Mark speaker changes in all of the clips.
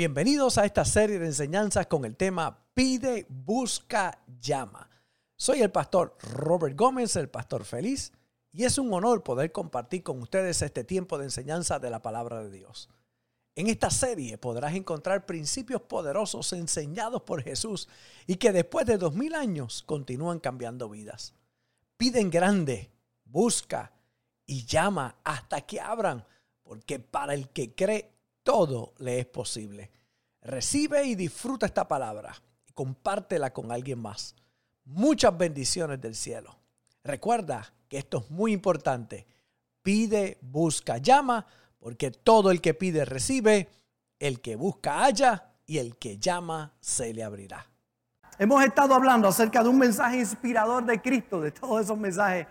Speaker 1: Bienvenidos a esta serie de enseñanzas con el tema Pide, Busca, Llama. Soy el pastor Robert Gómez, el pastor feliz, y es un honor poder compartir con ustedes este tiempo de enseñanza de la palabra de Dios. En esta serie podrás encontrar principios poderosos enseñados por Jesús y que después de dos mil años continúan cambiando vidas. Pide en grande, busca y llama hasta que abran, porque para el que cree todo le es posible. Recibe y disfruta esta palabra y compártela con alguien más. Muchas bendiciones del cielo. Recuerda que esto es muy importante. Pide, busca, llama, porque todo el que pide recibe, el que busca halla y el que llama se le abrirá.
Speaker 2: Hemos estado hablando acerca de un mensaje inspirador de Cristo, de todos esos mensajes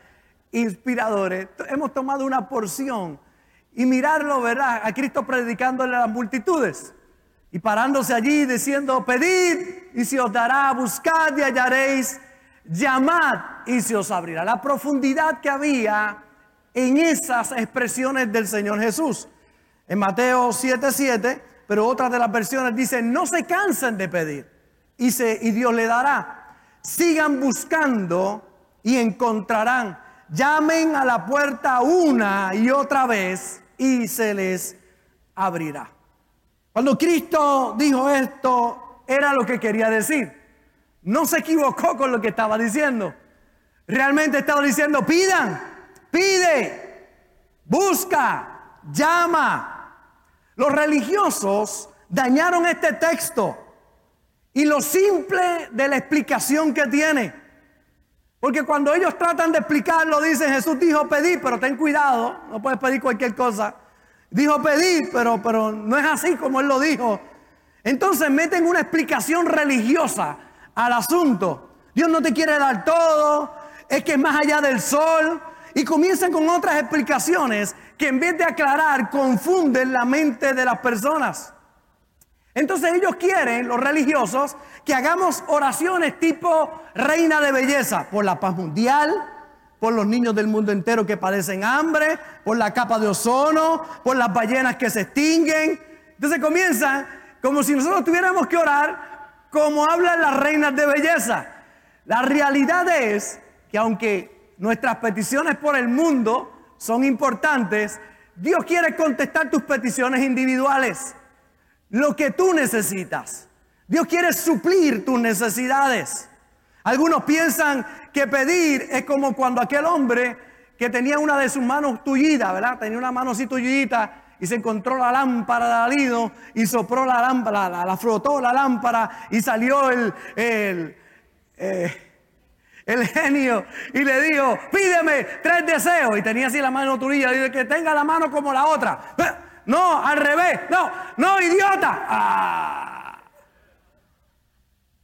Speaker 2: inspiradores. Hemos tomado una porción y mirarlo, ¿verdad? A Cristo predicándole a las multitudes y parándose allí diciendo, pedid y se os dará, buscad y hallaréis, llamad y se os abrirá. La profundidad que había en esas expresiones del Señor Jesús. En Mateo 7:7, pero otras de las versiones dicen, no se cansen de pedir y, se, y Dios le dará. Sigan buscando y encontrarán. Llamen a la puerta una y otra vez y se les abrirá. Cuando Cristo dijo esto, era lo que quería decir. No se equivocó con lo que estaba diciendo. Realmente estaba diciendo, pidan, pide, busca, llama. Los religiosos dañaron este texto y lo simple de la explicación que tiene. Porque cuando ellos tratan de explicarlo, dicen, Jesús dijo pedir, pero ten cuidado, no puedes pedir cualquier cosa. Dijo pedir, pero, pero no es así como él lo dijo. Entonces meten una explicación religiosa al asunto. Dios no te quiere dar todo, es que es más allá del sol. Y comienzan con otras explicaciones que en vez de aclarar confunden la mente de las personas. Entonces ellos quieren, los religiosos, que hagamos oraciones tipo reina de belleza por la paz mundial, por los niños del mundo entero que padecen hambre, por la capa de ozono, por las ballenas que se extinguen. Entonces comienzan como si nosotros tuviéramos que orar como hablan las reinas de belleza. La realidad es que aunque nuestras peticiones por el mundo son importantes, Dios quiere contestar tus peticiones individuales lo que tú necesitas. Dios quiere suplir tus necesidades. Algunos piensan que pedir es como cuando aquel hombre que tenía una de sus manos tullida, ¿verdad? Tenía una mano así tullida y se encontró la lámpara de alido y sopró la lámpara, la, frotó la lámpara y salió el, el, eh, el genio y le dijo, pídeme tres deseos. Y tenía así la mano tullida y dice que tenga la mano como la otra. No, al revés. No, no, idiota. Ah.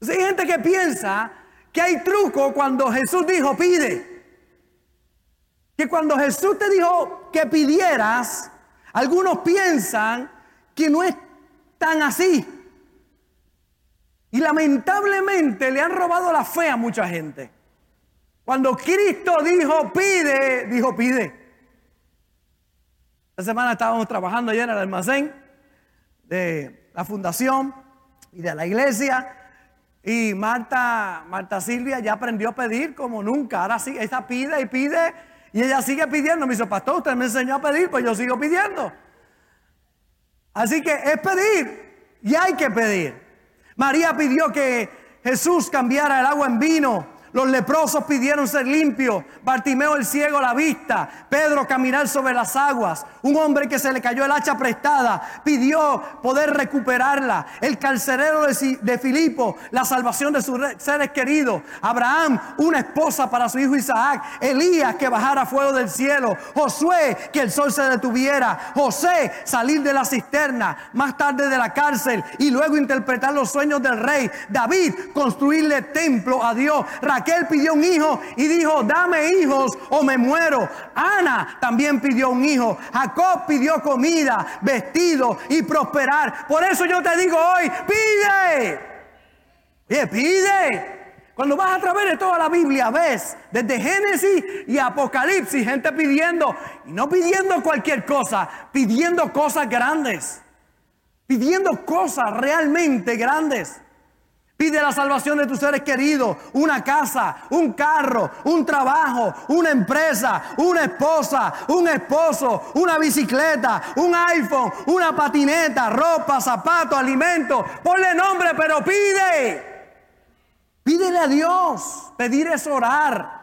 Speaker 2: Hay gente que piensa que hay truco cuando Jesús dijo pide. Que cuando Jesús te dijo que pidieras, algunos piensan que no es tan así. Y lamentablemente le han robado la fe a mucha gente. Cuando Cristo dijo pide, dijo pide. Esta semana estábamos trabajando allá en el almacén de la fundación y de la iglesia. Y Marta, Silvia ya aprendió a pedir como nunca. Ahora sí, ella pide y pide y ella sigue pidiendo. Me dice, pastor, usted me enseñó a pedir, pues yo sigo pidiendo. Así que es pedir y hay que pedir. María pidió que Jesús cambiara el agua en vino los leprosos pidieron ser limpios. Bartimeo el ciego la vista. Pedro caminar sobre las aguas. Un hombre que se le cayó el hacha prestada pidió poder recuperarla. El carcelero de Filipo, la salvación de sus seres queridos. Abraham, una esposa para su hijo Isaac. Elías que bajara fuego del cielo. Josué, que el sol se detuviera. José, salir de la cisterna. Más tarde de la cárcel y luego interpretar los sueños del rey. David, construirle templo a Dios él pidió un hijo y dijo, dame hijos o me muero. Ana también pidió un hijo. Jacob pidió comida, vestido y prosperar. Por eso yo te digo hoy, pide. Pide, pide. Cuando vas a través de toda la Biblia, ves desde Génesis y Apocalipsis, gente pidiendo, y no pidiendo cualquier cosa, pidiendo cosas grandes. pidiendo cosas realmente grandes. Pide la salvación de tus seres queridos, una casa, un carro, un trabajo, una empresa, una esposa, un esposo, una bicicleta, un iPhone, una patineta, ropa, zapatos, alimentos. Ponle nombre, pero pide. Pídele a Dios. Pedir es orar.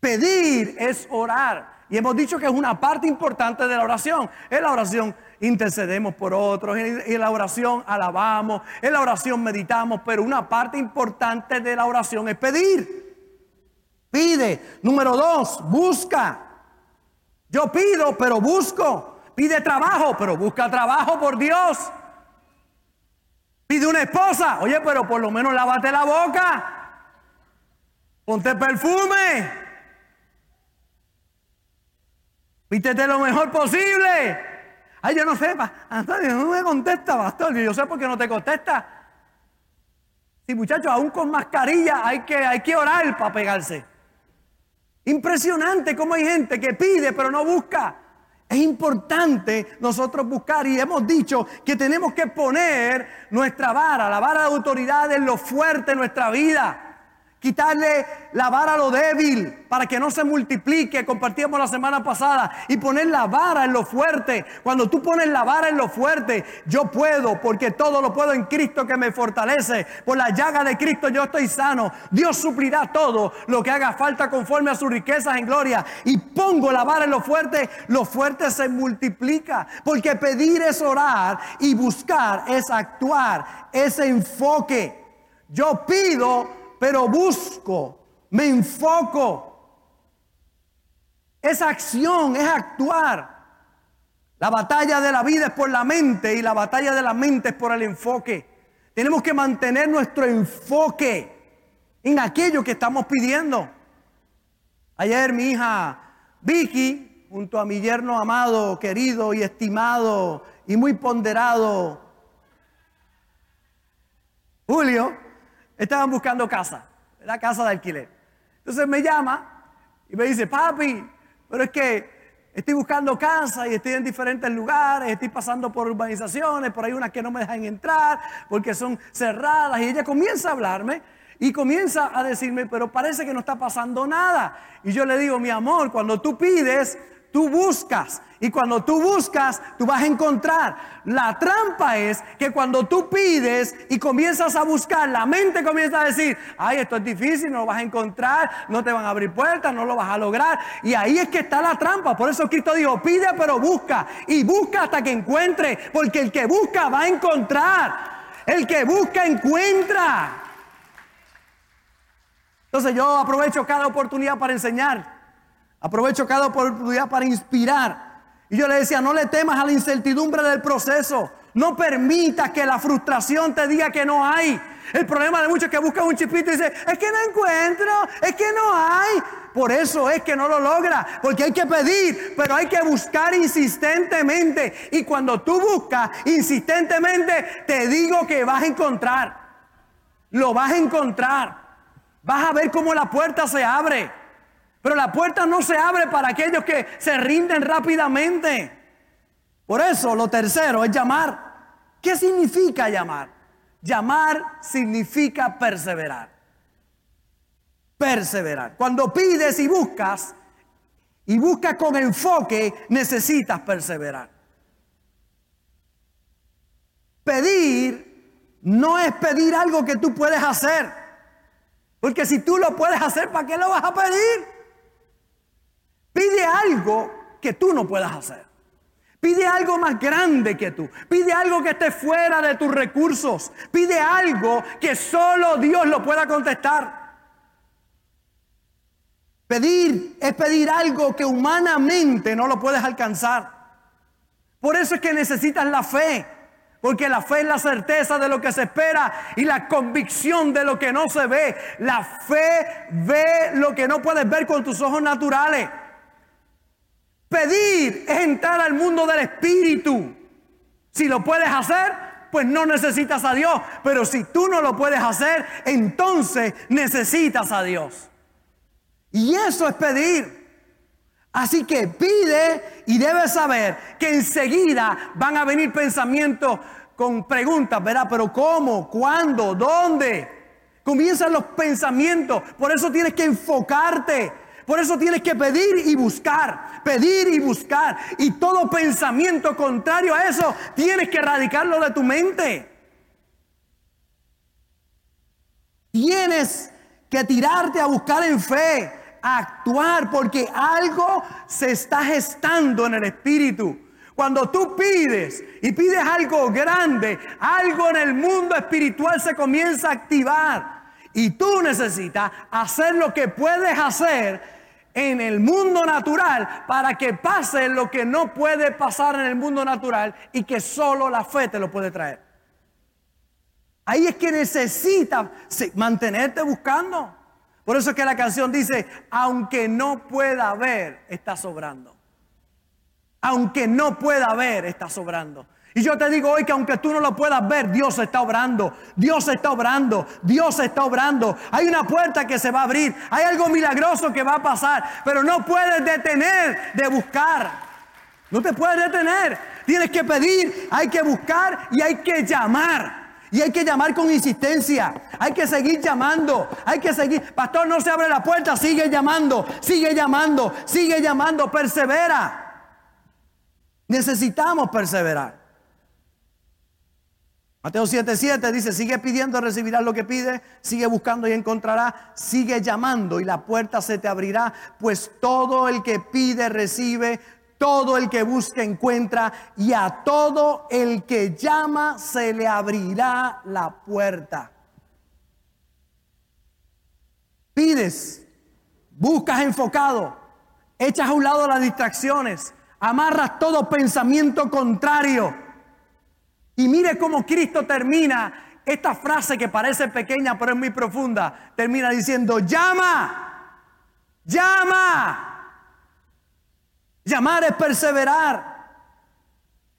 Speaker 2: Pedir es orar. Y hemos dicho que es una parte importante de la oración. Es la oración intercedemos por otros, en la oración alabamos, en la oración meditamos, pero una parte importante de la oración es pedir. Pide. Número dos, busca. Yo pido, pero busco. Pide trabajo, pero busca trabajo por Dios. Pide una esposa. Oye, pero por lo menos lávate la boca. Ponte perfume. Pídete lo mejor posible. Ay, yo no sé, Antonio, no me contesta, pastor. Yo sé por qué no te contesta. Sí, muchachos, aún con mascarilla hay que, hay que orar para pegarse. Impresionante cómo hay gente que pide pero no busca. Es importante nosotros buscar y hemos dicho que tenemos que poner nuestra vara, la vara de autoridad en lo fuerte de nuestra vida quitarle la vara a lo débil para que no se multiplique, compartíamos la semana pasada, y poner la vara en lo fuerte. Cuando tú pones la vara en lo fuerte, yo puedo, porque todo lo puedo en Cristo que me fortalece. Por la llaga de Cristo yo estoy sano. Dios suplirá todo lo que haga falta conforme a sus riquezas en gloria. Y pongo la vara en lo fuerte, lo fuerte se multiplica. Porque pedir es orar y buscar es actuar, ese enfoque. Yo pido pero busco, me enfoco. Esa acción es actuar. La batalla de la vida es por la mente y la batalla de la mente es por el enfoque. Tenemos que mantener nuestro enfoque en aquello que estamos pidiendo. Ayer mi hija Vicky, junto a mi yerno amado, querido y estimado y muy ponderado, Julio, estaban buscando casa, la casa de alquiler. Entonces me llama y me dice, papi, pero es que estoy buscando casa y estoy en diferentes lugares, estoy pasando por urbanizaciones, por ahí unas que no me dejan entrar porque son cerradas. Y ella comienza a hablarme y comienza a decirme, pero parece que no está pasando nada. Y yo le digo, mi amor, cuando tú pides, tú buscas. Y cuando tú buscas, tú vas a encontrar. La trampa es que cuando tú pides y comienzas a buscar, la mente comienza a decir, ay, esto es difícil, no lo vas a encontrar, no te van a abrir puertas, no lo vas a lograr. Y ahí es que está la trampa. Por eso Cristo dijo, pide pero busca. Y busca hasta que encuentre. Porque el que busca va a encontrar. El que busca encuentra. Entonces yo aprovecho cada oportunidad para enseñar. Aprovecho cada oportunidad para inspirar. Y yo le decía, no le temas a la incertidumbre del proceso. No permitas que la frustración te diga que no hay. El problema de muchos es que buscan un chipito y dicen, es que no encuentro, es que no hay. Por eso es que no lo logra, porque hay que pedir, pero hay que buscar insistentemente. Y cuando tú buscas insistentemente, te digo que vas a encontrar. Lo vas a encontrar. Vas a ver cómo la puerta se abre. Pero la puerta no se abre para aquellos que se rinden rápidamente. Por eso lo tercero es llamar. ¿Qué significa llamar? Llamar significa perseverar. Perseverar. Cuando pides y buscas y buscas con enfoque, necesitas perseverar. Pedir no es pedir algo que tú puedes hacer. Porque si tú lo puedes hacer, ¿para qué lo vas a pedir? Pide algo que tú no puedas hacer. Pide algo más grande que tú. Pide algo que esté fuera de tus recursos. Pide algo que solo Dios lo pueda contestar. Pedir es pedir algo que humanamente no lo puedes alcanzar. Por eso es que necesitas la fe. Porque la fe es la certeza de lo que se espera y la convicción de lo que no se ve. La fe ve lo que no puedes ver con tus ojos naturales. Pedir es entrar al mundo del espíritu. Si lo puedes hacer, pues no necesitas a Dios. Pero si tú no lo puedes hacer, entonces necesitas a Dios. Y eso es pedir. Así que pide y debes saber que enseguida van a venir pensamientos con preguntas, ¿verdad? Pero ¿cómo? ¿Cuándo? ¿Dónde? Comienzan los pensamientos. Por eso tienes que enfocarte. Por eso tienes que pedir y buscar, pedir y buscar. Y todo pensamiento contrario a eso tienes que erradicarlo de tu mente. Tienes que tirarte a buscar en fe, a actuar, porque algo se está gestando en el espíritu. Cuando tú pides y pides algo grande, algo en el mundo espiritual se comienza a activar. Y tú necesitas hacer lo que puedes hacer en el mundo natural para que pase lo que no puede pasar en el mundo natural y que solo la fe te lo puede traer. Ahí es que necesitas mantenerte buscando. Por eso es que la canción dice, aunque no pueda ver, está sobrando. Aunque no pueda ver, está sobrando. Y yo te digo hoy que aunque tú no lo puedas ver, Dios está obrando, Dios está obrando, Dios está obrando. Hay una puerta que se va a abrir, hay algo milagroso que va a pasar, pero no puedes detener de buscar. No te puedes detener. Tienes que pedir, hay que buscar y hay que llamar. Y hay que llamar con insistencia. Hay que seguir llamando. Hay que seguir. Pastor, no se abre la puerta. Sigue llamando. Sigue llamando. Sigue llamando. Persevera. Necesitamos perseverar. Mateo 7:7 dice, sigue pidiendo, recibirás lo que pide, sigue buscando y encontrará, sigue llamando y la puerta se te abrirá, pues todo el que pide recibe, todo el que busca encuentra y a todo el que llama se le abrirá la puerta. Pides, buscas enfocado, echas a un lado las distracciones, amarras todo pensamiento contrario y mire cómo Cristo termina esta frase que parece pequeña pero es muy profunda. Termina diciendo, llama, llama. Llamar es perseverar.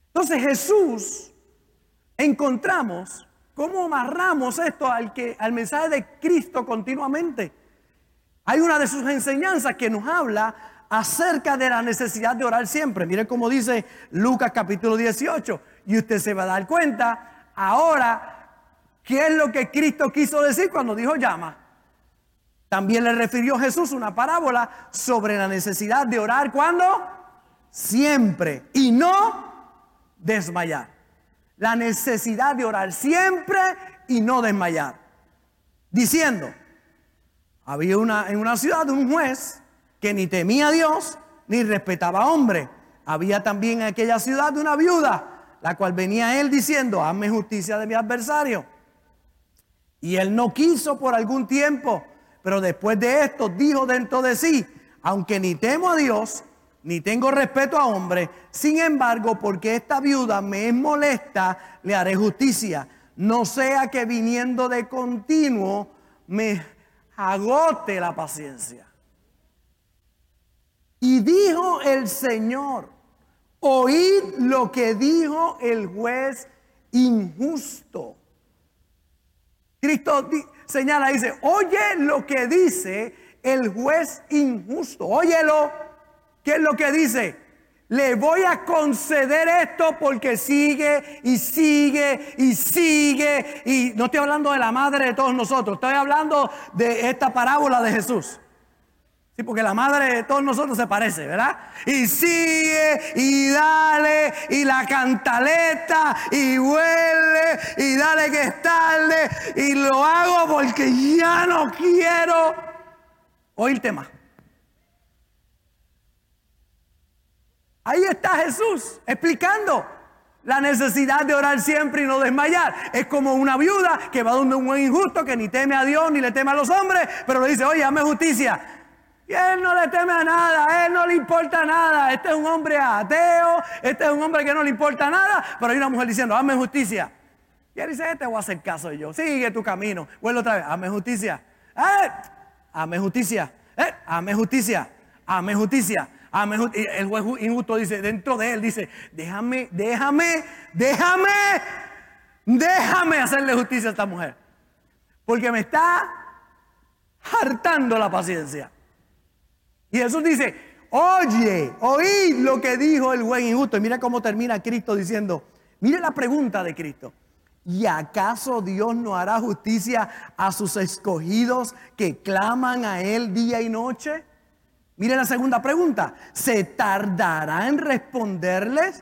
Speaker 2: Entonces Jesús encontramos cómo amarramos esto al, que, al mensaje de Cristo continuamente. Hay una de sus enseñanzas que nos habla acerca de la necesidad de orar siempre. Mire cómo dice Lucas capítulo 18. Y usted se va a dar cuenta ahora qué es lo que Cristo quiso decir cuando dijo llama. También le refirió Jesús una parábola sobre la necesidad de orar cuando siempre y no desmayar. La necesidad de orar siempre y no desmayar. Diciendo, había una, en una ciudad un juez que ni temía a Dios ni respetaba a hombre. Había también en aquella ciudad una viuda la cual venía él diciendo, hazme justicia de mi adversario. Y él no quiso por algún tiempo, pero después de esto dijo dentro de sí, aunque ni temo a Dios, ni tengo respeto a hombre, sin embargo, porque esta viuda me es molesta, le haré justicia. No sea que viniendo de continuo me agote la paciencia. Y dijo el Señor, Oíd lo que dijo el juez injusto. Cristo señala, dice, oye lo que dice el juez injusto. Óyelo. ¿Qué es lo que dice? Le voy a conceder esto porque sigue y sigue y sigue. Y no estoy hablando de la madre de todos nosotros, estoy hablando de esta parábola de Jesús. Sí, porque la madre de todos nosotros se parece, ¿verdad? Y sigue, y dale, y la cantaleta, y huele, y dale que es tarde, y lo hago porque ya no quiero oírte más. Ahí está Jesús explicando la necesidad de orar siempre y no desmayar. Es como una viuda que va donde un buen injusto que ni teme a Dios ni le teme a los hombres, pero le dice, oye, hazme justicia. Y él no le teme a nada, a él no le importa nada. Este es un hombre ateo, este es un hombre que no le importa nada. Pero hay una mujer diciendo, hazme justicia. Y él dice, te voy a hacer caso yo. Sigue tu camino. Vuelve otra vez, hazme justicia. ¡Eh! Hazme justicia. ¡Eh! Hazme justicia. Hazme justicia. Hazme justicia. El juez injusto dice, dentro de él, dice, déjame, déjame, déjame, déjame hacerle justicia a esta mujer. Porque me está hartando la paciencia. Y Jesús dice, Oye, oíd lo que dijo el buen injusto. Y mira cómo termina Cristo diciendo, mire la pregunta de Cristo. ¿Y acaso Dios no hará justicia a sus escogidos que claman a Él día y noche? Mire la segunda pregunta. ¿Se tardará en responderles?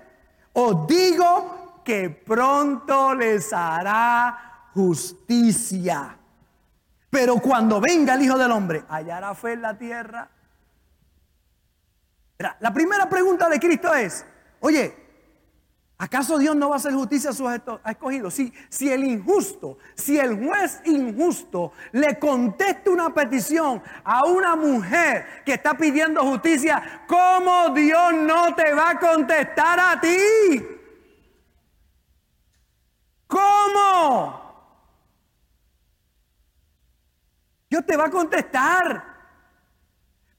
Speaker 2: ¿O digo que pronto les hará justicia? Pero cuando venga el Hijo del Hombre, ¿hallará fe en la tierra? La primera pregunta de Cristo es, oye, ¿acaso Dios no va a hacer justicia a sus escogidos? Si, si el injusto, si el juez injusto le contesta una petición a una mujer que está pidiendo justicia, ¿cómo Dios no te va a contestar a ti? ¿Cómo? Dios te va a contestar.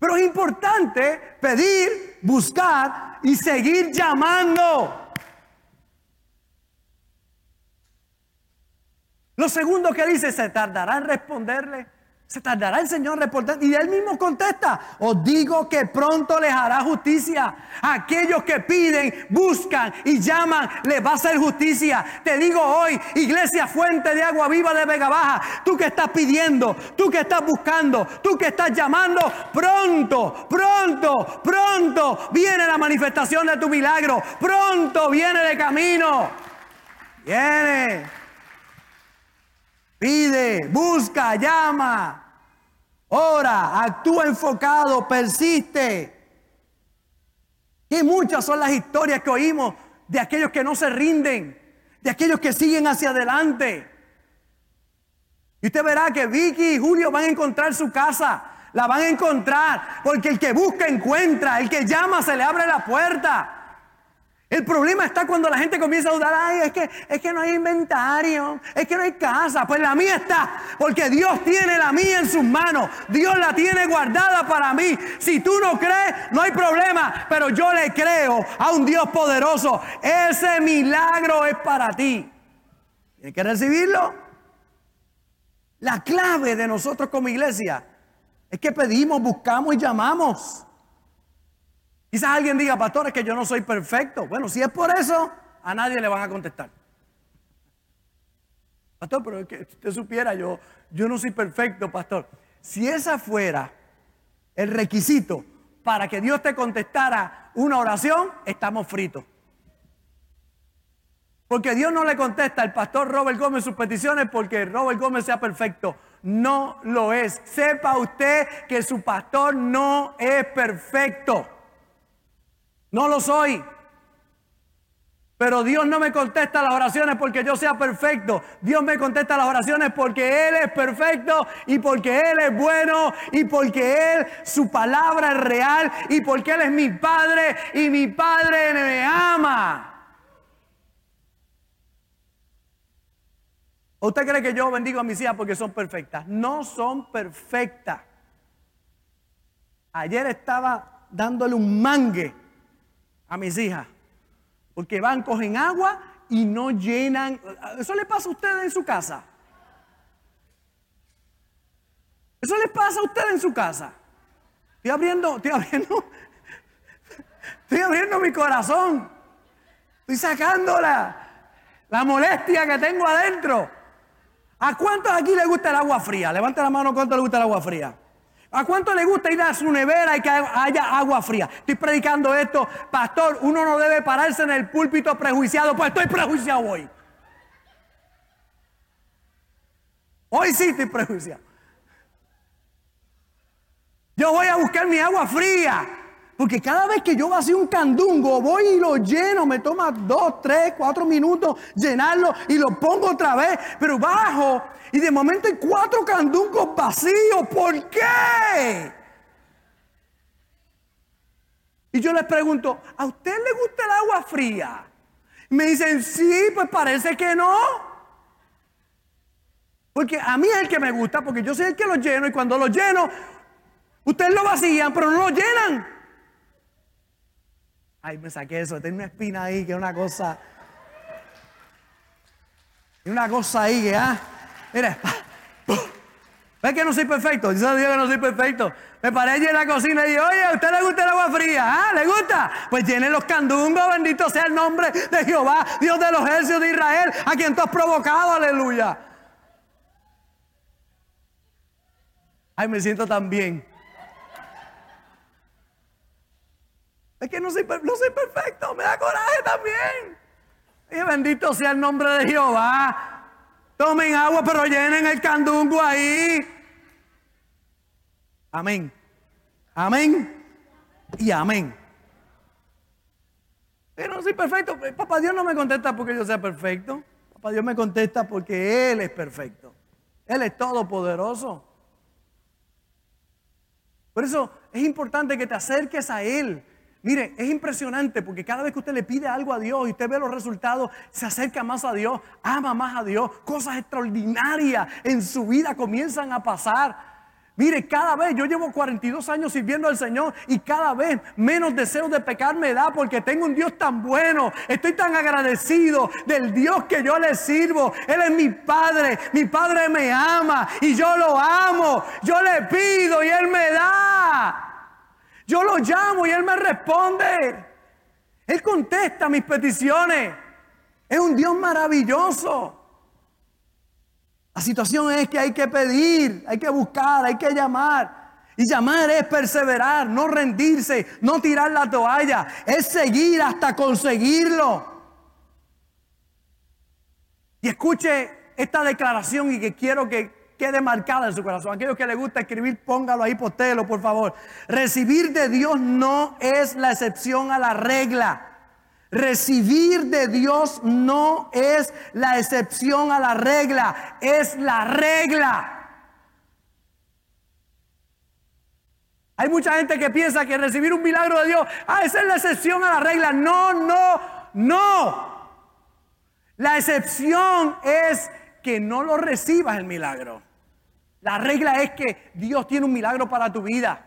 Speaker 2: Pero es importante pedir, buscar y seguir llamando. Lo segundo que dice, se tardará en responderle. Se tardará el Señor responder. Y él mismo contesta, os digo que pronto les hará justicia. Aquellos que piden, buscan y llaman, les va a hacer justicia. Te digo hoy, iglesia fuente de agua viva de Vega Baja, tú que estás pidiendo, tú que estás buscando, tú que estás llamando, pronto, pronto, pronto viene la manifestación de tu milagro. Pronto viene de camino. Viene. Pide, busca, llama, ora, actúa enfocado, persiste. Y muchas son las historias que oímos de aquellos que no se rinden, de aquellos que siguen hacia adelante. Y usted verá que Vicky y Julio van a encontrar su casa, la van a encontrar, porque el que busca encuentra, el que llama se le abre la puerta. El problema está cuando la gente comienza a dudar, ay, es que, es que no hay inventario, es que no hay casa. Pues la mía está, porque Dios tiene la mía en sus manos, Dios la tiene guardada para mí. Si tú no crees, no hay problema, pero yo le creo a un Dios poderoso. Ese milagro es para ti. Tienes que recibirlo. La clave de nosotros como iglesia es que pedimos, buscamos y llamamos. Quizás alguien diga, pastor, es que yo no soy perfecto. Bueno, si es por eso, a nadie le van a contestar. Pastor, pero es que usted supiera, yo, yo no soy perfecto, pastor. Si esa fuera el requisito para que Dios te contestara una oración, estamos fritos. Porque Dios no le contesta al pastor Robert Gómez sus peticiones porque Robert Gómez sea perfecto. No lo es. Sepa usted que su pastor no es perfecto. No lo soy. Pero Dios no me contesta las oraciones porque yo sea perfecto. Dios me contesta las oraciones porque Él es perfecto y porque Él es bueno y porque Él, su palabra es real y porque Él es mi Padre y mi Padre me ama. ¿Usted cree que yo bendigo a mis hijas porque son perfectas? No son perfectas. Ayer estaba dándole un mangue a mis hijas. Porque van, cogen agua y no llenan. ¿Eso le pasa a ustedes en su casa? ¿Eso les pasa a ustedes en su casa? Estoy abriendo, estoy abriendo, estoy abriendo mi corazón. Estoy sacando la, molestia que tengo adentro. ¿A cuántos aquí les gusta el agua fría? Levanta la mano, ¿cuánto les gusta el agua fría? ¿A cuánto le gusta ir a su nevera y que haya agua fría? Estoy predicando esto, pastor, uno no debe pararse en el púlpito prejuiciado, pues estoy prejuiciado hoy. Hoy sí estoy prejuiciado. Yo voy a buscar mi agua fría. Porque cada vez que yo vacío un candungo, voy y lo lleno, me toma dos, tres, cuatro minutos llenarlo y lo pongo otra vez, pero bajo y de momento hay cuatro candungos vacíos. ¿Por qué? Y yo les pregunto, ¿a usted le gusta el agua fría? me dicen, sí, pues parece que no. Porque a mí es el que me gusta, porque yo soy el que lo lleno y cuando lo lleno, ustedes lo vacían, pero no lo llenan. Ay, me saqué eso. Tengo una espina ahí que es una cosa. Una cosa ahí que, ah. Mira. ¿Ves que no soy perfecto? Dice Dios que no soy perfecto. Me paré allí en la cocina y dije, oye, ¿a usted le gusta el agua fría? ¿Ah? ¿Le gusta? Pues tiene los candungos, bendito sea el nombre de Jehová, Dios de los ejércitos de Israel, a quien tú has provocado, aleluya. Ay, me siento tan bien. Es que no soy, no soy perfecto, me da coraje también. Y bendito sea el nombre de Jehová. Tomen agua, pero llenen el candungo ahí. Amén. Amén. Y amén. Pero no soy perfecto. Papá Dios no me contesta porque yo sea perfecto. Papá Dios me contesta porque Él es perfecto. Él es todopoderoso. Por eso es importante que te acerques a Él. Mire, es impresionante porque cada vez que usted le pide algo a Dios y usted ve los resultados, se acerca más a Dios, ama más a Dios, cosas extraordinarias en su vida comienzan a pasar. Mire, cada vez, yo llevo 42 años sirviendo al Señor y cada vez menos deseo de pecar me da porque tengo un Dios tan bueno. Estoy tan agradecido del Dios que yo le sirvo. Él es mi Padre, mi Padre me ama y yo lo amo. Yo le pido y Él me da. Yo lo llamo y Él me responde. Él contesta mis peticiones. Es un Dios maravilloso. La situación es que hay que pedir, hay que buscar, hay que llamar. Y llamar es perseverar, no rendirse, no tirar la toalla, es seguir hasta conseguirlo. Y escuche esta declaración y que quiero que quede marcada en su corazón. Aquellos que les gusta escribir, póngalo ahí, postélo, por favor. Recibir de Dios no es la excepción a la regla. Recibir de Dios no es la excepción a la regla, es la regla. Hay mucha gente que piensa que recibir un milagro de Dios, ah, esa es la excepción a la regla. No, no, no. La excepción es que no lo recibas el milagro. La regla es que Dios tiene un milagro para tu vida.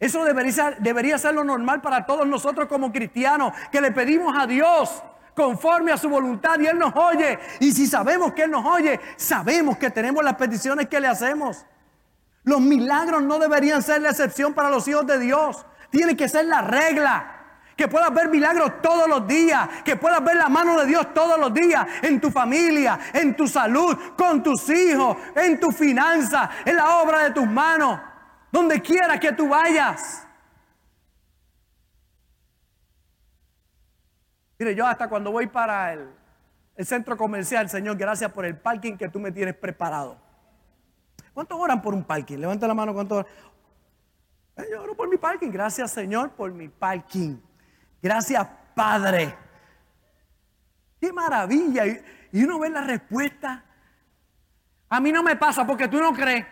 Speaker 2: Eso debería, debería ser lo normal para todos nosotros como cristianos, que le pedimos a Dios conforme a su voluntad y Él nos oye. Y si sabemos que Él nos oye, sabemos que tenemos las peticiones que le hacemos. Los milagros no deberían ser la excepción para los hijos de Dios. Tiene que ser la regla. Que puedas ver milagros todos los días. Que puedas ver la mano de Dios todos los días. En tu familia, en tu salud, con tus hijos, en tu finanza, en la obra de tus manos donde quiera que tú vayas. Mire, yo hasta cuando voy para el, centro comercial, Señor, gracias por el parking que tú me tienes preparado. ¿Cuántos oran por un parking? Levanta la mano, ¿cuántos oran? Yo oro por mi parking. Gracias, Señor, por mi parking. Gracias, Padre. Qué maravilla. Y uno ve la respuesta. A mí no me pasa porque tú no crees.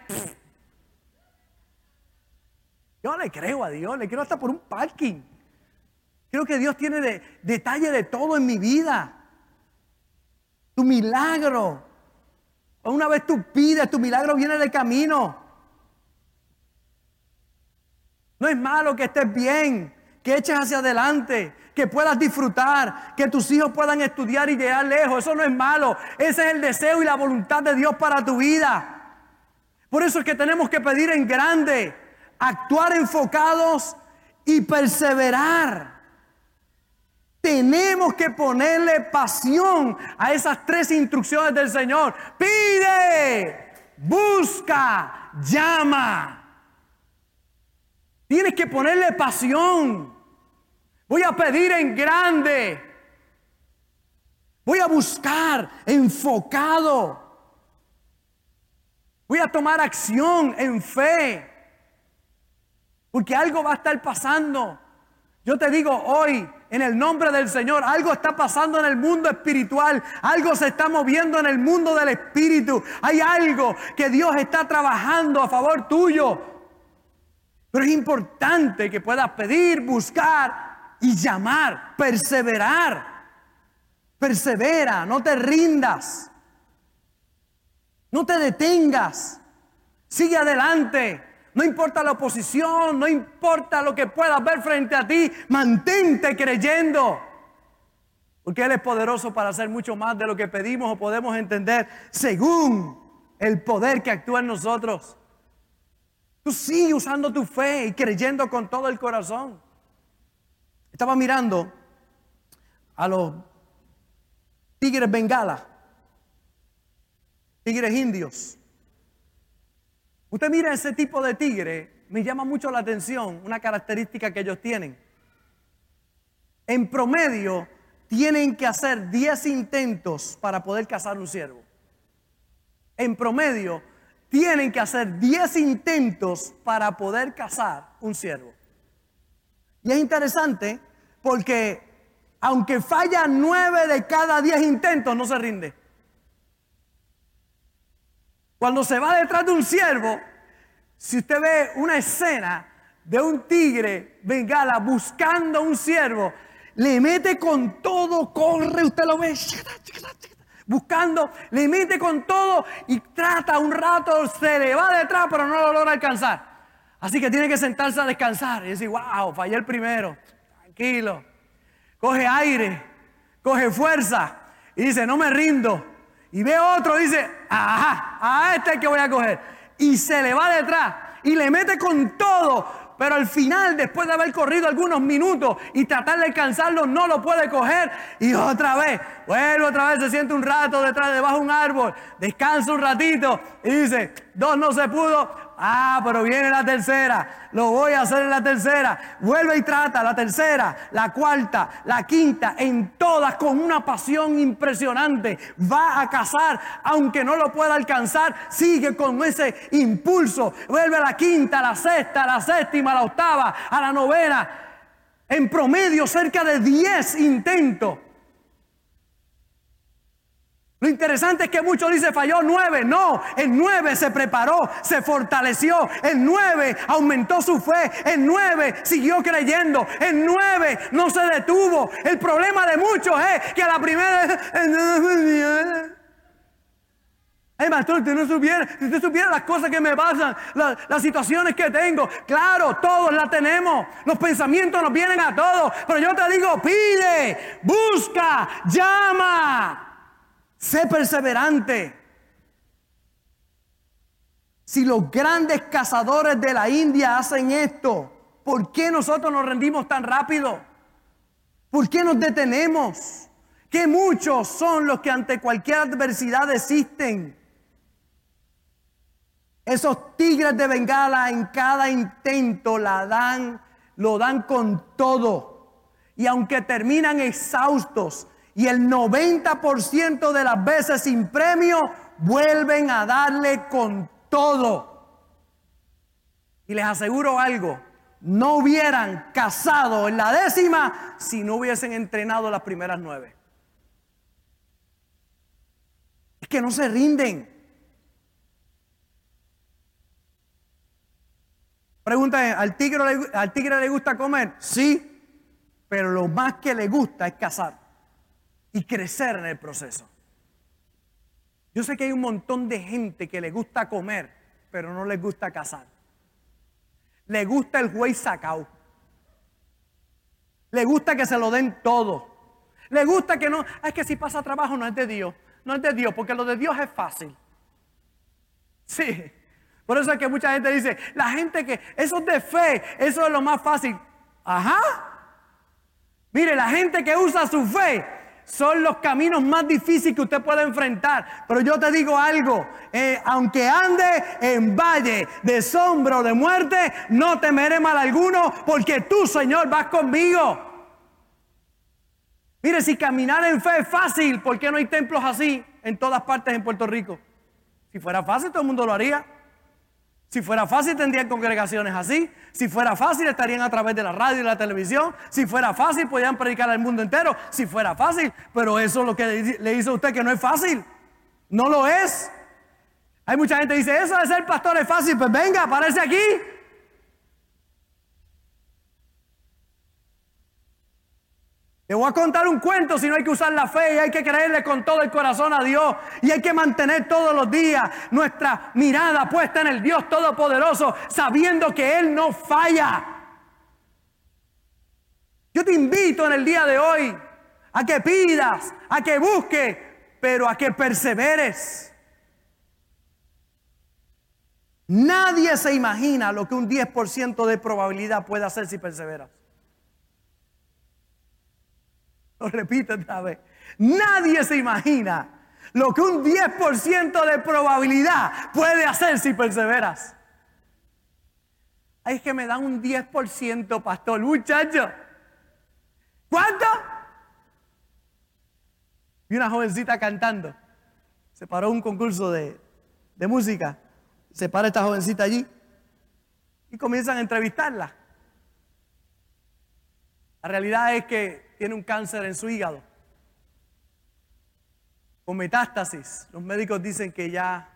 Speaker 2: Yo le creo a Dios, le creo hasta por un parking. Creo que Dios tiene de, detalle de todo en mi vida. Tu milagro. Una vez tú pides, tu milagro viene de camino. No es malo que estés bien, que eches hacia adelante, que puedas disfrutar, que tus hijos puedan estudiar y llegar lejos. Eso no es malo. Ese es el deseo y la voluntad de Dios para tu vida. Por eso es que tenemos que pedir en grande actuar enfocados y perseverar. Tenemos que ponerle pasión a esas tres instrucciones del Señor. Pide, busca, llama. Tienes que ponerle pasión. Voy a pedir en grande. Voy a buscar enfocado. Voy a tomar acción en fe. Porque algo va a estar pasando. Yo te digo hoy, en el nombre del Señor, algo está pasando en el mundo espiritual, algo se está moviendo en el mundo del espíritu. Hay algo que Dios está trabajando a favor tuyo. Pero es importante que puedas pedir, buscar y llamar, perseverar. Persevera, no te rindas. No te detengas. Sigue adelante. No importa la oposición, no importa lo que puedas ver frente a ti, mantente creyendo. Porque Él es poderoso para hacer mucho más de lo que pedimos o podemos entender según el poder que actúa en nosotros. Tú sigue usando tu fe y creyendo con todo el corazón. Estaba mirando a los tigres bengala, tigres indios. Usted mira ese tipo de tigre, me llama mucho la atención una característica que ellos tienen. En promedio, tienen que hacer 10 intentos para poder cazar un ciervo. En promedio, tienen que hacer 10 intentos para poder cazar un ciervo. Y es interesante porque aunque falla 9 de cada 10 intentos, no se rinde. Cuando se va detrás de un ciervo, si usted ve una escena de un tigre bengala buscando un ciervo, le mete con todo, corre, usted lo ve, buscando, le mete con todo y trata un rato, se le va detrás, pero no lo logra alcanzar. Así que tiene que sentarse a descansar y decir, wow, fallé el primero, tranquilo, coge aire, coge fuerza y dice, no me rindo. Y ve otro dice, ajá, a este es que voy a coger. Y se le va detrás y le mete con todo pero al final, después de haber corrido algunos minutos y tratar de alcanzarlo, no lo puede coger. Y otra vez, vuelve otra vez, se siente un rato detrás, debajo de un árbol, descansa un ratito y dice, dos no se pudo, Ah, pero viene la tercera. Lo voy a hacer en la tercera. Vuelve y trata la tercera, la cuarta, la quinta, en todas con una pasión impresionante. Va a cazar, aunque no lo pueda alcanzar, sigue con ese impulso. Vuelve a la quinta, a la sexta, a la séptima, a la octava, a la novena. En promedio, cerca de 10 intentos. Lo interesante es que muchos dicen falló nueve. No, en nueve se preparó, se fortaleció. En nueve aumentó su fe. En nueve siguió creyendo. En nueve no se detuvo. El problema de muchos es que a la primera. Ay, pastor, usted no supiera, si usted supiera las cosas que me pasan, las situaciones que tengo. Claro, todos las tenemos. Los pensamientos nos vienen a todos. Pero yo te digo, pide, busca, llama. Sé perseverante. Si los grandes cazadores de la India hacen esto, ¿por qué nosotros nos rendimos tan rápido? ¿Por qué nos detenemos? Que muchos son los que ante cualquier adversidad desisten. Esos tigres de Bengala en cada intento la dan, lo dan con todo. Y aunque terminan exhaustos, y el 90% de las veces sin premio vuelven a darle con todo. Y les aseguro algo, no hubieran casado en la décima si no hubiesen entrenado las primeras nueve. Es que no se rinden. Pregunta, ¿al tigre, ¿al tigre le gusta comer? Sí, pero lo más que le gusta es cazar y crecer en el proceso. Yo sé que hay un montón de gente que le gusta comer, pero no les gusta cazar. Le gusta el güey sacao. Le gusta que se lo den todo. Le gusta que no, es que si pasa trabajo no es de Dios. No es de Dios, porque lo de Dios es fácil. Sí. Por eso es que mucha gente dice, la gente que, eso es de fe, eso es lo más fácil. Ajá. Mire, la gente que usa su fe son los caminos más difíciles que usted puede enfrentar. Pero yo te digo algo, eh, aunque ande en valle de sombra o de muerte, no temeré mal alguno, porque tú, Señor, vas conmigo. Mire, si caminar en fe es fácil, ¿por qué no hay templos así en todas partes en Puerto Rico? Si fuera fácil, todo el mundo lo haría. Si fuera fácil, tendrían congregaciones así. Si fuera fácil, estarían a través de la radio y la televisión. Si fuera fácil, podrían predicar al mundo entero. Si fuera fácil, pero eso es lo que le dice a usted que no es fácil. No lo es. Hay mucha gente que dice, eso de ser pastor es fácil. Pues venga, aparece aquí. Le voy a contar un cuento si no hay que usar la fe y hay que creerle con todo el corazón a Dios y hay que mantener todos los días nuestra mirada puesta en el Dios Todopoderoso sabiendo que Él no falla. Yo te invito en el día de hoy a que pidas, a que busques, pero a que perseveres. Nadie se imagina lo que un 10% de probabilidad puede hacer si perseveras. Lo repito otra vez. Nadie se imagina lo que un 10% de probabilidad puede hacer si perseveras. Ay, es que me dan un 10%, pastor, muchacho. ¿Cuánto? Y una jovencita cantando. Se paró un concurso de, de música. Se para esta jovencita allí y comienzan a entrevistarla. La realidad es que tiene un cáncer en su hígado con metástasis. Los médicos dicen que ya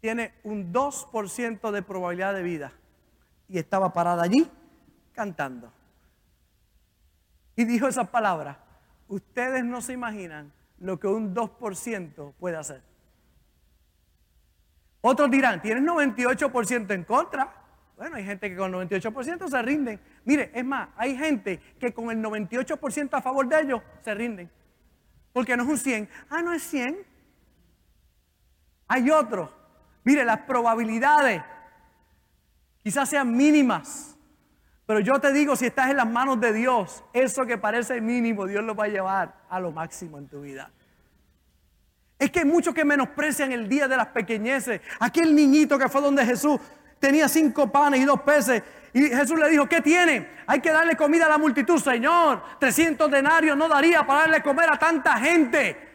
Speaker 2: tiene un 2% de probabilidad de vida. Y estaba parada allí cantando. Y dijo esas palabras. Ustedes no se imaginan lo que un 2% puede hacer. Otros dirán, tienes 98% en contra. Bueno, hay gente que con 98% se rinden. Mire, es más, hay gente que con el 98% a favor de ellos se rinden. Porque no es un 100. Ah, no es 100. Hay otro. Mire, las probabilidades quizás sean mínimas. Pero yo te digo, si estás en las manos de Dios, eso que parece mínimo, Dios lo va a llevar a lo máximo en tu vida. Es que hay muchos que menosprecian el día de las pequeñeces. Aquel niñito que fue donde Jesús tenía cinco panes y dos peces y Jesús le dijo, ¿qué tiene? Hay que darle comida a la multitud, Señor. 300 denarios no daría para darle comer a tanta gente.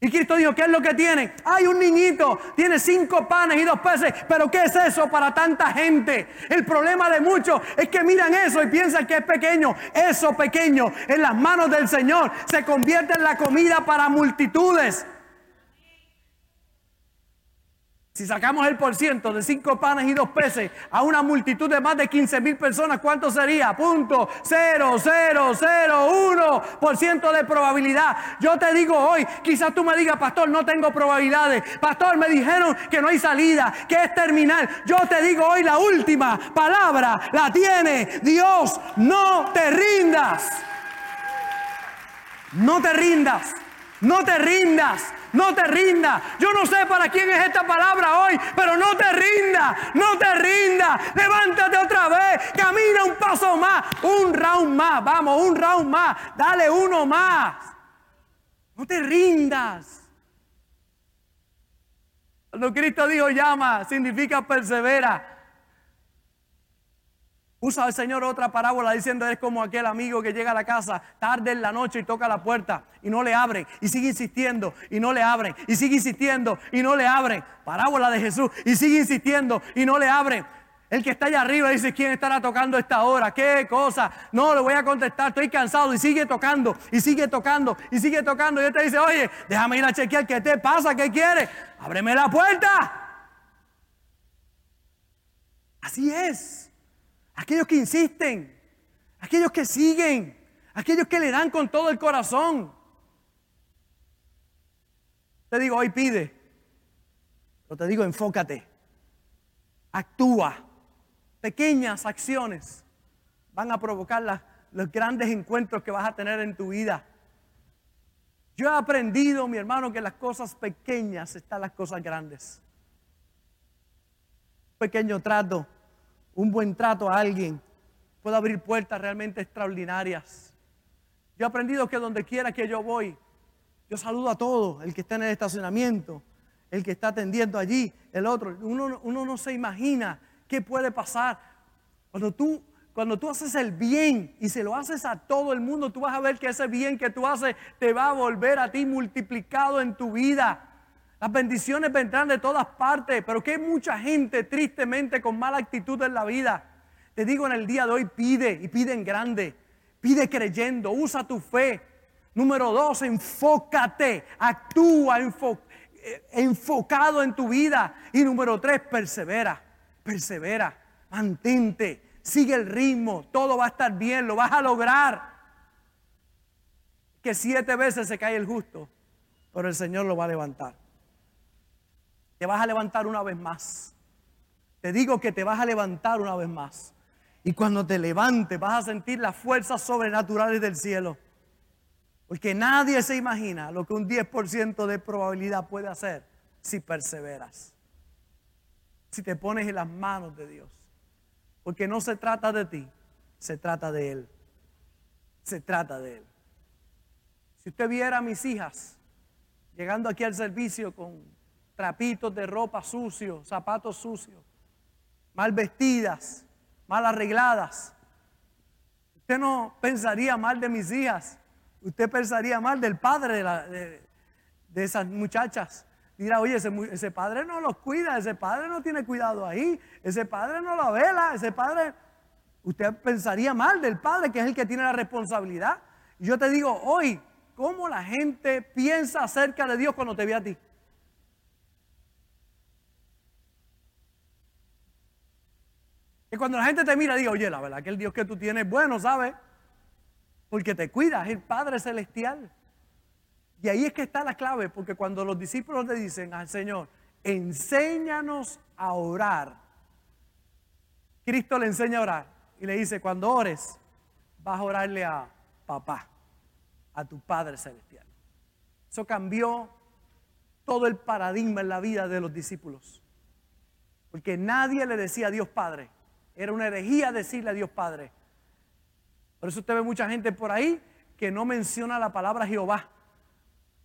Speaker 2: Y Cristo dijo, ¿qué es lo que tiene? Hay un niñito, tiene cinco panes y dos peces, pero ¿qué es eso para tanta gente? El problema de muchos es que miran eso y piensan que es pequeño. Eso pequeño en las manos del Señor se convierte en la comida para multitudes. Si sacamos el por ciento de cinco panes y dos peces a una multitud de más de 15 mil personas, ¿cuánto sería? Punto 0001 por ciento de probabilidad. Yo te digo hoy, quizás tú me digas, pastor, no tengo probabilidades. Pastor, me dijeron que no hay salida, que es terminal. Yo te digo hoy, la última palabra la tiene Dios. No te rindas. No te rindas. No te rindas. No te rinda. Yo no sé para quién es esta palabra hoy, pero no te rinda. No te rinda. Levántate otra vez. Camina un paso más. Un round más. Vamos, un round más. Dale uno más. No te rindas. Cuando Cristo dijo llama, significa persevera. Usa el Señor otra parábola diciendo es como aquel amigo que llega a la casa tarde en la noche y toca la puerta y no le abren y sigue insistiendo y no le abren y sigue insistiendo y no le abren. Parábola de Jesús y sigue insistiendo y no le abren. El que está allá arriba dice, ¿quién estará tocando esta hora? ¿Qué cosa? No, le voy a contestar, estoy cansado y sigue tocando y sigue tocando y sigue tocando. Y él te dice, oye, déjame ir a chequear, ¿qué te pasa? ¿Qué quieres? Ábreme la puerta. Así es aquellos que insisten, aquellos que siguen, aquellos que le dan con todo el corazón. Te digo, hoy pide, pero te digo, enfócate, actúa. Pequeñas acciones van a provocar los grandes encuentros que vas a tener en tu vida. Yo he aprendido, mi hermano, que las cosas pequeñas están las cosas grandes. Pequeño trato un buen trato a alguien puede abrir puertas realmente extraordinarias. Yo he aprendido que donde quiera que yo voy, yo saludo a todos, el que está en el estacionamiento, el que está atendiendo allí, el otro. Uno, uno no se imagina qué puede pasar. Cuando tú, cuando tú haces el bien y se lo haces a todo el mundo, tú vas a ver que ese bien que tú haces te va a volver a ti multiplicado en tu vida. Las bendiciones vendrán de todas partes, pero que hay mucha gente tristemente con mala actitud en la vida. Te digo en el día de hoy, pide y pide en grande. Pide creyendo, usa tu fe. Número dos, enfócate, actúa eh, enfocado en tu vida. Y número tres, persevera, persevera, mantente, sigue el ritmo, todo va a estar bien, lo vas a lograr. Que siete veces se cae el justo, pero el Señor lo va a levantar te vas a levantar una vez más. Te digo que te vas a levantar una vez más. Y cuando te levantes vas a sentir las fuerzas sobrenaturales del cielo. Porque nadie se imagina lo que un 10% de probabilidad puede hacer si perseveras. si te pones en las manos de Dios. Porque no se trata de ti, se trata de Él. Se trata de Él. Si usted viera a mis hijas llegando aquí al servicio con trapitos de ropa sucios, zapatos sucios, mal vestidas, mal arregladas, usted no pensaría mal de mis hijas, usted pensaría mal del padre de, esas muchachas. Dirá, oye, ese, padre no los cuida, ese padre no tiene cuidado ahí, ese padre no lo vela, ese padre... Usted pensaría mal del padre, que es el que tiene la responsabilidad. Y yo te digo, hoy, cómo la gente piensa acerca de Dios cuando te ve a ti. Y cuando la gente te mira, diga, oye, la verdad que el Dios que tú tienes es bueno, ¿sabes? Porque te cuidas, el Padre Celestial. Y ahí es que está la clave, porque cuando los discípulos le dicen al Señor, enséñanos a orar, Cristo le enseña a orar y le dice, cuando ores, vas a orarle a papá a tu Padre Celestial. Eso cambió todo el paradigma en la vida de los discípulos. Porque nadie le decía a Dios Padre. Era una herejía decirle a Dios Padre. Por eso usted ve mucha gente por ahí que no menciona la palabra Jehová.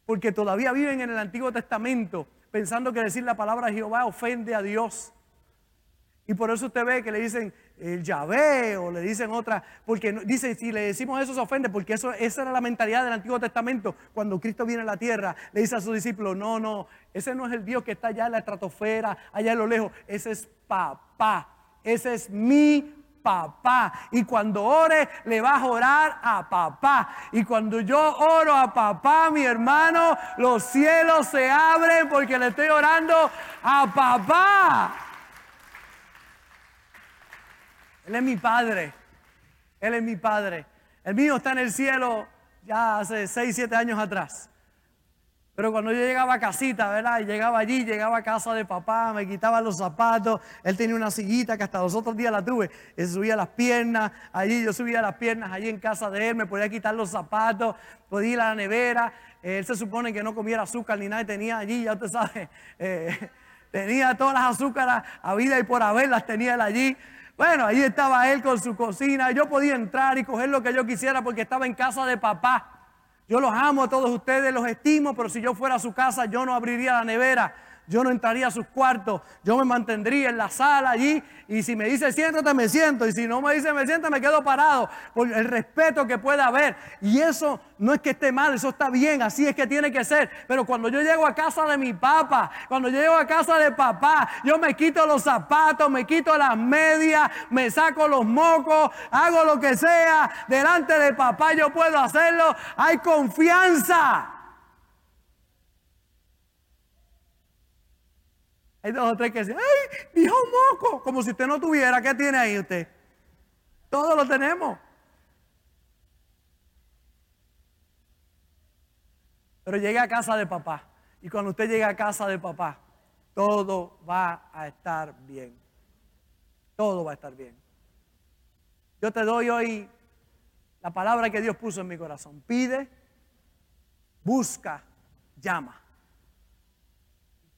Speaker 2: Porque todavía viven en el Antiguo Testamento pensando que decir la palabra Jehová ofende a Dios. Y por eso usted ve que le dicen el Yahvé o le dicen otra, porque dice, si le decimos eso se ofende, porque eso, esa era la mentalidad del Antiguo Testamento. Cuando Cristo viene a la tierra, le dice a sus discípulos, no, no, ese no es el Dios que está allá en la estratosfera, allá en lo lejos, ese es papá, ese es mi papá. Y cuando ore, le vas a orar a papá. Y cuando yo oro a papá, mi hermano, los cielos se abren porque le estoy orando a papá. Él es mi padre. Él es mi padre. El mío está en el cielo ya hace 6, 7 años atrás. Pero cuando yo llegaba a casita, ¿verdad? Y llegaba allí, llegaba a casa de papá, me quitaba los zapatos. Él tenía una sillita que hasta los otros días la tuve. Él subía las piernas, allí yo subía las piernas, allí en casa de él, me podía quitar los zapatos, podía ir a la nevera. Él se supone que no comiera azúcar ni nada, y tenía allí, ya usted sabe, eh, tenía todas las azúcares a vida y por haber, las tenía él allí. Bueno, ahí estaba él con su cocina. Yo podía entrar y coger lo que yo quisiera porque estaba en casa de papá. Yo los amo a todos ustedes, los estimo, pero si yo fuera a su casa, yo no abriría la nevera yo no entraría a sus cuartos, yo me mantendría en la sala allí y si me dice siéntate, me siento y si no me dice me siento, me quedo parado por el respeto que pueda haber. Y eso no es que esté mal, eso está bien, así es que tiene que ser. Pero cuando yo llego a casa de mi papá, cuando yo llego a casa de papá, yo me quito los zapatos, me quito las medias, me saco los mocos, hago lo que sea, delante de papá yo puedo hacerlo, hay confianza. Hay dos o tres que dicen, ¡ay, dijo moco! Como si usted no tuviera, ¿qué tiene ahí usted? Todo lo tenemos. Pero llegue a casa de papá. Y cuando usted llegue a casa de papá, todo va a estar bien. Todo va a estar bien. Yo te doy hoy la palabra que Dios puso en mi corazón. Pide, busca, llama.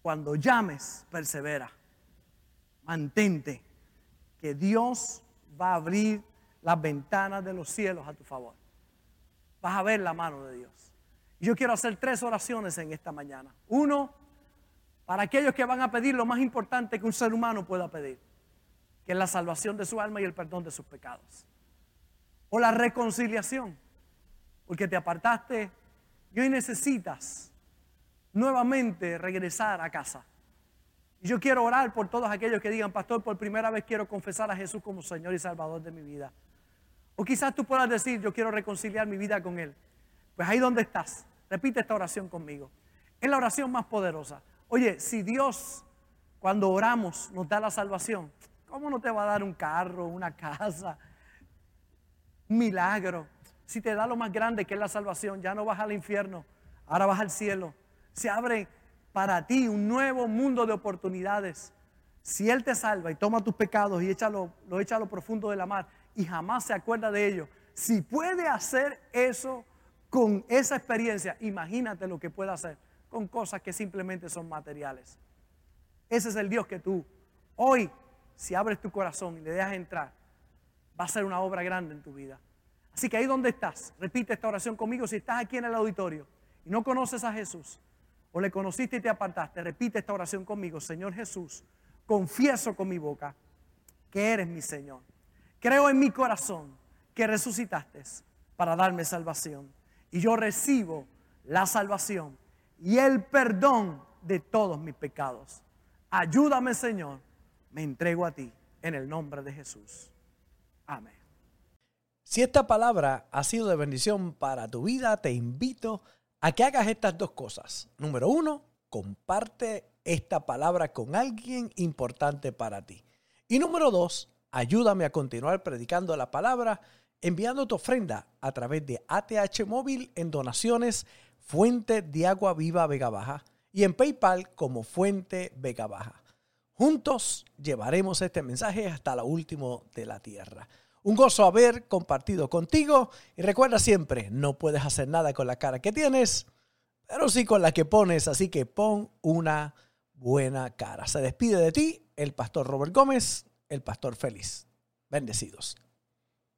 Speaker 2: Cuando llames, persevera. Mantente, que Dios va a abrir las ventanas de los cielos a tu favor. Vas a ver la mano de Dios. Y yo quiero hacer tres oraciones en esta mañana. Uno, para aquellos que van a pedir lo más importante que un ser humano pueda pedir, que es la salvación de su alma y el perdón de sus pecados. O la reconciliación, porque te apartaste y hoy necesitas nuevamente regresar a casa. Y yo quiero orar por todos aquellos que digan, pastor, por primera vez quiero confesar a Jesús como Señor y Salvador de mi vida. O quizás tú puedas decir, yo quiero reconciliar mi vida con Él. Pues ahí donde estás, repite esta oración conmigo. Es la oración más poderosa. Oye, si Dios cuando oramos nos da la salvación, ¿cómo no te va a dar un carro, una casa, un milagro? Si te da lo más grande que es la salvación, ya no vas al infierno, ahora vas al cielo se abre para ti un nuevo mundo de oportunidades. Si Él te salva y toma tus pecados y échalo, lo echa a lo profundo de la mar y jamás se acuerda de ello, si puede hacer eso con esa experiencia, imagínate lo que puede hacer con cosas que simplemente son materiales. Ese es el Dios que tú Hoy, si abres tu corazón y le dejas entrar, va a ser una obra grande en tu vida. Así que ahí donde estás, repite esta oración conmigo. Si estás aquí en el auditorio y no conoces a Jesús, o le conociste y te apartaste, repite esta oración conmigo. Señor Jesús, confieso con mi boca que eres mi Señor. Creo en mi corazón que resucitaste para darme salvación. Y yo recibo la salvación y el perdón de todos mis pecados. Ayúdame, Señor. Me entrego a ti en el nombre de Jesús. Amén.
Speaker 1: Si esta palabra ha sido de bendición para tu vida, te invito a que hagas estas dos cosas. Número uno, comparte esta palabra con alguien importante para ti. Y número dos, ayúdame a continuar predicando la palabra enviando tu ofrenda a través de ATH Móvil en donaciones Fuente de Agua Viva Vega Baja y en PayPal como Fuente Vega Baja. Juntos llevaremos este mensaje hasta lo último de la tierra. Un gozo haber compartido contigo y recuerda siempre, no puedes hacer nada con la cara que tienes, pero sí con la que pones, así que pon una buena cara. Se despide de ti el pastor Robert Gómez, el pastor feliz. Bendecidos.